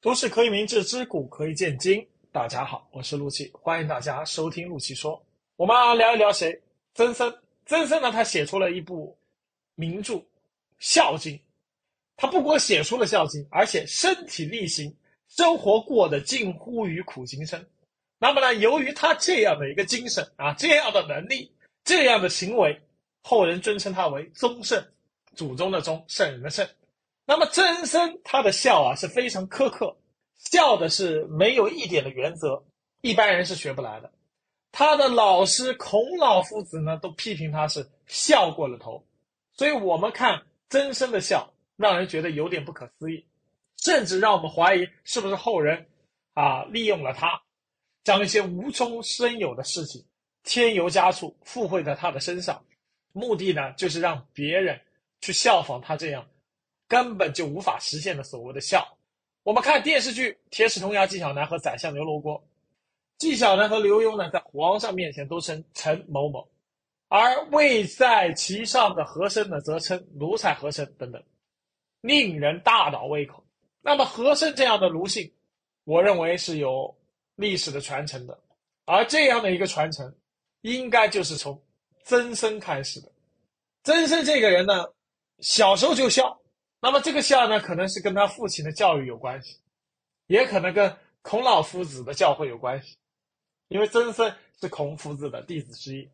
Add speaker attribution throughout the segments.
Speaker 1: 都市可以明志，知古可以鉴今。大家好，我是陆琪，欢迎大家收听陆琪说。我们聊一聊谁？曾参。曾参呢，他写出了一部名著《孝经》，他不光写出了《孝经》，而且身体力行，生活过得近乎于苦行僧。那么呢，由于他这样的一个精神啊，这样的能力，这样的行为，后人尊称他为宗圣，祖宗的宗，圣人的圣。那么曾参他的笑啊是非常苛刻，笑的是没有一点的原则，一般人是学不来的。他的老师孔老夫子呢都批评他是笑过了头，所以我们看曾参的笑，让人觉得有点不可思议，甚至让我们怀疑是不是后人啊利用了他，将一些无中生有的事情添油加醋附会在他的身上，目的呢就是让别人去效仿他这样。根本就无法实现的所谓的孝。我们看电视剧《铁齿铜牙纪晓岚》和宰相刘罗锅，纪晓岚和刘墉呢，在皇上面前都称陈某某，而位在其上的和珅呢，则称奴才和珅等等，令人大倒胃口。那么和珅这样的奴性，我认为是有历史的传承的，而这样的一个传承，应该就是从曾参开始的。曾参这个人呢，小时候就孝。那么这个孝呢，可能是跟他父亲的教育有关系，也可能跟孔老夫子的教诲有关系，因为曾参是孔夫子的弟子之一。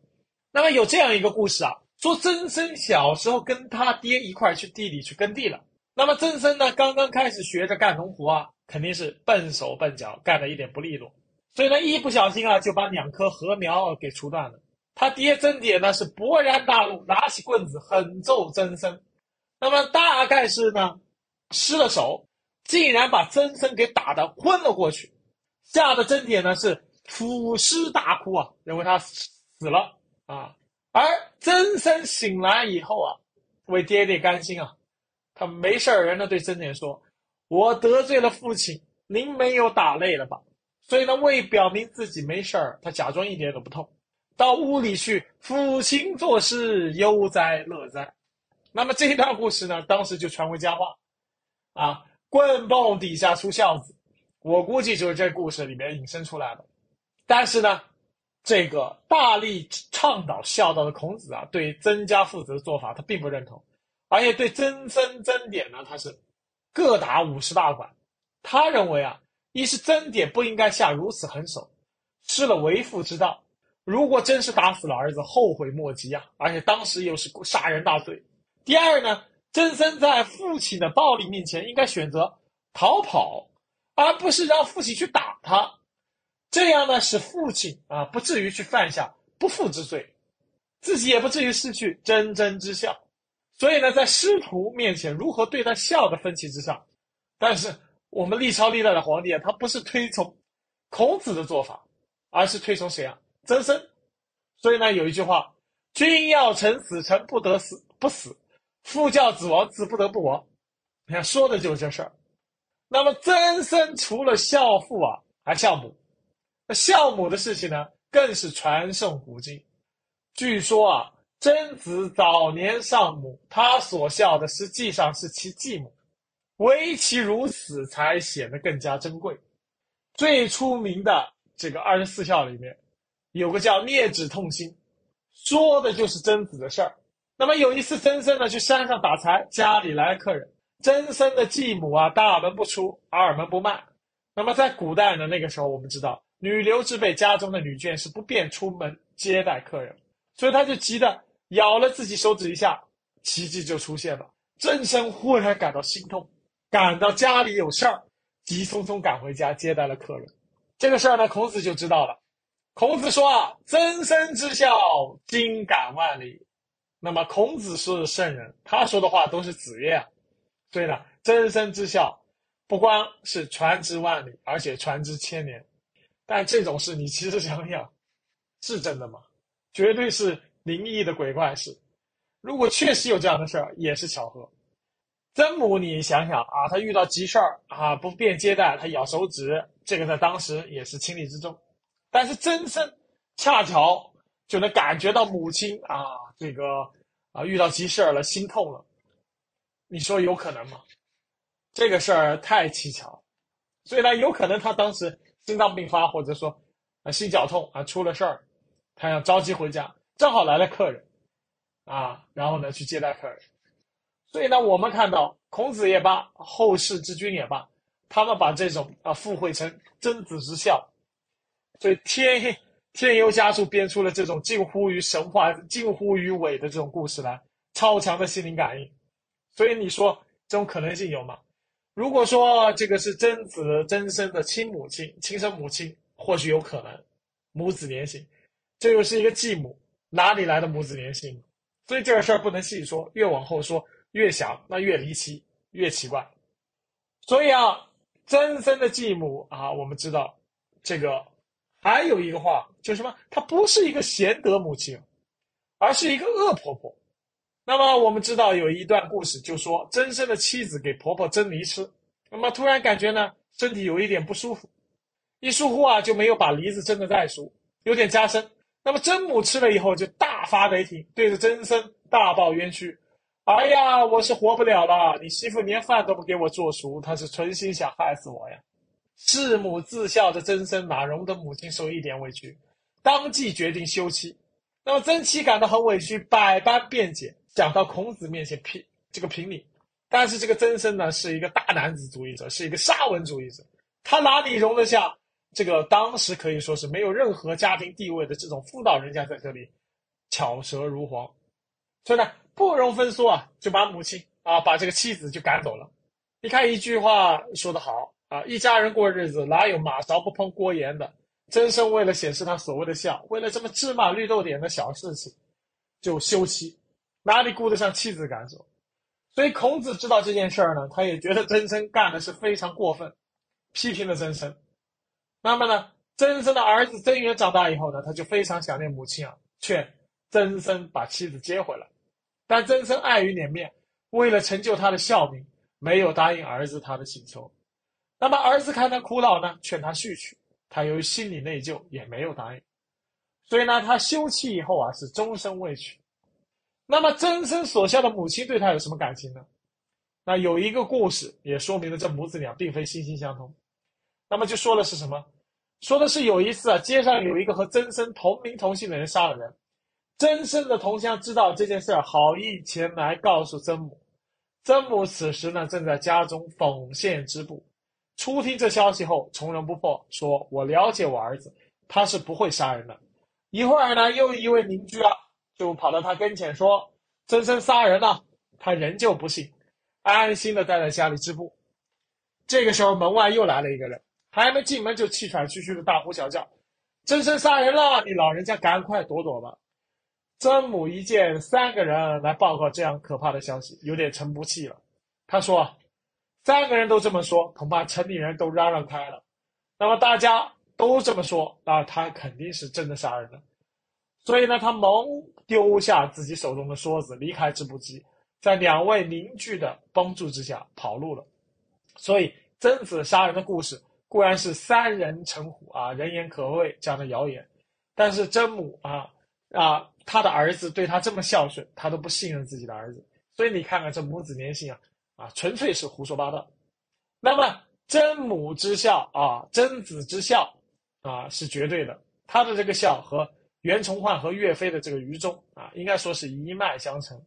Speaker 1: 那么有这样一个故事啊，说曾参小时候跟他爹一块去地里去耕地了。那么曾参呢，刚刚开始学着干农活啊，肯定是笨手笨脚，干的一点不利落，所以呢，一不小心啊，就把两棵禾苗给锄断了。他爹曾点呢是勃然大怒，拿起棍子狠揍曾参。那么大概是呢，失了手，竟然把曾参给打得昏了过去，吓得曾铁呢是俯尸大哭啊，认为他死了啊。而曾参醒来以后啊，为爹爹甘心啊，他没事人呢对曾铁说：“我得罪了父亲，您没有打累了吧？”所以呢，为表明自己没事儿，他假装一点都不痛，到屋里去抚琴作诗，悠哉乐哉。那么这一段故事呢，当时就传为佳话，啊，棍棒底下出孝子，我估计就是这故事里面引申出来的。但是呢，这个大力倡导孝道的孔子啊，对曾家父子的做法他并不认同，而且对曾参、曾点呢，他是各打五十大板。他认为啊，一是曾点不应该下如此狠手，失了为父之道。如果真是打死了儿子，后悔莫及啊！而且当时又是杀人大罪。第二呢，曾参在父亲的暴力面前，应该选择逃跑，而不是让父亲去打他。这样呢，使父亲啊不至于去犯下不父之罪，自己也不至于失去真真之孝。所以呢，在师徒面前如何对待孝的分歧之上，但是我们历朝历代的皇帝啊，他不是推崇孔子的做法，而是推崇谁啊？曾参。所以呢，有一句话：“君要臣死，臣不得死，不死。”父教子亡，子不得不亡。你看，说的就是这事儿。那么曾参除了孝父啊，还孝母。那孝母的事情呢，更是传颂古今。据说啊，曾子早年丧母，他所孝的实际上是其继母，唯其如此，才显得更加珍贵。最出名的这个二十四孝里面，有个叫啮指痛心，说的就是曾子的事儿。那么有一次，曾参呢去山上打柴，家里来了客人。曾参的继母啊，大门不出，二门不迈。那么在古代呢，那个时候我们知道，女流之辈家中的女眷是不便出门接待客人，所以他就急得咬了自己手指一下，奇迹就出现了。曾参忽然感到心痛，感到家里有事儿，急匆匆赶回家接待了客人。这个事儿呢，孔子就知道了。孔子说啊：“曾参之孝，今感万里。”那么孔子是圣人，他说的话都是子曰啊，所以呢，曾参之孝不光是传之万里，而且传之千年。但这种事你其实想想，是真的吗？绝对是灵异的鬼怪事。如果确实有这样的事儿，也是巧合。曾母，你想想啊，他遇到急事儿啊，不便接待，他咬手指，这个在当时也是情理之中。但是曾参恰巧就能感觉到母亲啊。这个啊，遇到急事儿了，心痛了，你说有可能吗？这个事儿太蹊跷，所以呢，有可能他当时心脏病发，或者说啊心绞痛啊出了事儿，他要着急回家，正好来了客人，啊，然后呢去接待客人。所以呢，我们看到孔子也罢，后世之君也罢，他们把这种啊附会成曾子之孝，所以添添油加醋编出了这种近乎于神话、近乎于伪的这种故事来，超强的心灵感应。所以你说这种可能性有吗？如果说这个是曾子曾参的亲母亲、亲生母亲，或许有可能母子连心。这又是一个继母，哪里来的母子连心？所以这个事儿不能细说，越往后说。越想那越离奇，越奇怪。所以啊，曾生的继母啊，我们知道这个还有一个话，就是什么？她不是一个贤德母亲，而是一个恶婆婆。那么我们知道有一段故事，就说曾生的妻子给婆婆蒸梨吃，那么突然感觉呢身体有一点不舒服，一疏忽啊就没有把梨子蒸的再熟，有点加深。那么曾母吃了以后就大发雷霆，对着曾参大抱冤屈。哎呀，我是活不了了！你媳妇连饭都不给我做熟，她是存心想害死我呀！弑母自孝的曾参哪容得母亲受一点委屈，当即决定休妻。那么曾妻感到很委屈，百般辩解，想到孔子面前评这个评理。但是这个曾参呢，是一个大男子主义者，是一个沙文主义者，他哪里容得下这个当时可以说是没有任何家庭地位的这种妇道人家在这里巧舌如簧？所以呢？不容分说啊，就把母亲啊，把这个妻子就赶走了。你看一句话说得好啊，一家人过日子哪有马勺不碰锅沿的？曾参为了显示他所谓的孝，为了这么芝麻绿豆点的小事情，就休妻，哪里顾得上妻子感受？所以孔子知道这件事儿呢，他也觉得曾参干的是非常过分，批评了曾参。那么呢，曾参的儿子曾源长大以后呢，他就非常想念母亲啊，劝曾参把妻子接回来。但曾参碍于脸面，为了成就他的孝名，没有答应儿子他的请求。那么儿子看他苦恼呢，劝他续娶，他由于心里内疚，也没有答应。所以呢，他休妻以后啊，是终身未娶。那么曾参所孝的母亲对他有什么感情呢？那有一个故事也说明了这母子俩并非心心相通。那么就说的是什么？说的是有一次啊，街上有一个和曾参同名同姓的人杀了人。曾参的同乡知道这件事儿，好意前来告诉曾母。曾母此时呢，正在家中纺线织布。初听这消息后，从容不迫，说：“我了解我儿子，他是不会杀人的。”一会儿呢，又一位邻居啊，就跑到他跟前说：“曾生杀人了。”他仍旧不信，安心的待在家里织布。这个时候，门外又来了一个人，还没进门就气喘吁吁的大呼小叫：“曾生杀人了！你老人家赶快躲躲吧！”曾母一见三个人来报告这样可怕的消息，有点沉不气了。他说：“三个人都这么说，恐怕城里人都嚷嚷开了。那么大家都这么说，那他肯定是真的杀人了。所以呢，他猛丢下自己手中的梭子，离开织布机，在两位邻居的帮助之下跑路了。所以曾子杀人的故事固然是三人成虎啊，人言可畏这样的谣言，但是曾母啊啊。他的儿子对他这么孝顺，他都不信任自己的儿子，所以你看看这母子连心啊，啊，纯粹是胡说八道。那么曾母之孝啊，曾子之孝啊，是绝对的。他的这个孝和袁崇焕和岳飞的这个愚忠啊，应该说是一脉相承。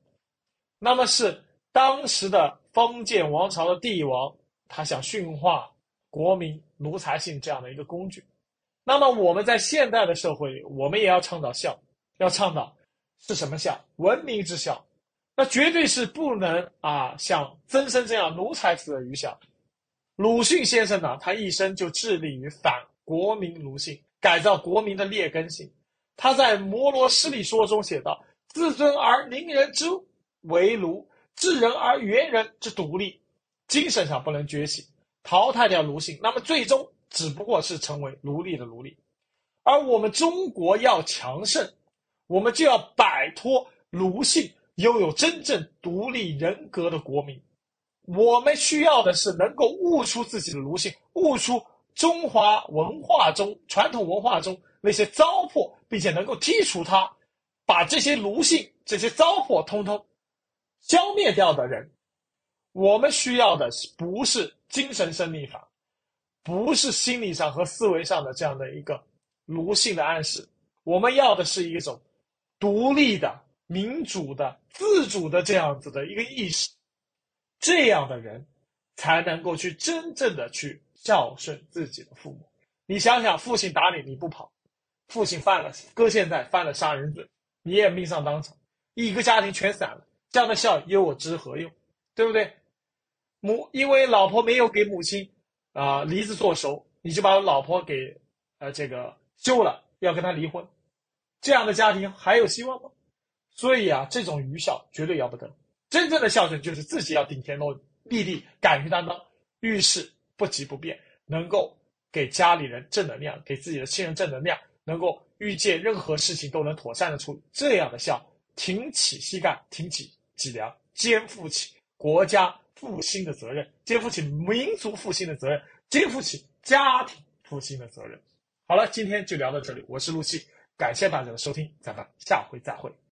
Speaker 1: 那么是当时的封建王朝的帝王，他想驯化国民奴才性这样的一个工具。那么我们在现代的社会，我们也要倡导孝。要倡导是什么孝？文明之孝，那绝对是不能啊像曾参这样奴才子的愚孝。鲁迅先生呢，他一生就致力于反国民奴性，改造国民的劣根性。他在《摩罗诗里说》中写道：“自尊而凌人之为奴，治人而原人之独立。”精神上不能觉醒，淘汰掉奴性，那么最终只不过是成为奴隶的奴隶。而我们中国要强盛。我们就要摆脱奴性，拥有真正独立人格的国民。我们需要的是能够悟出自己的奴性，悟出中华文化中传统文化中那些糟粕，并且能够剔除它，把这些奴性、这些糟粕通通消灭掉的人。我们需要的是不是精神胜利法，不是心理上和思维上的这样的一个奴性的暗示。我们要的是一种独立的、民主的、自主的这样子的一个意识，这样的人才能够去真正的去孝顺自己的父母。你想想，父亲打你你不跑，父亲犯了哥现在犯了杀人罪，你也命丧当场，一个家庭全散了，这样的孝又我之何用？对不对？母因为老婆没有给母亲啊梨子做熟，你就把老婆给呃这个休了，要跟他离婚。这样的家庭还有希望吗？所以啊，这种愚孝绝对要不得。真正的孝顺就是自己要顶天立地，敢于担当，遇事不急不变，能够给家里人正能量，给自己的亲人正能量，能够遇见任何事情都能妥善的处理。这样的孝，挺起膝盖，挺起脊梁，肩负起国家复兴的责任，肩负起民族复兴的责任，肩负起家庭复兴的责任。好了，今天就聊到这里，我是陆西。感谢大家的收听，咱们下回再会。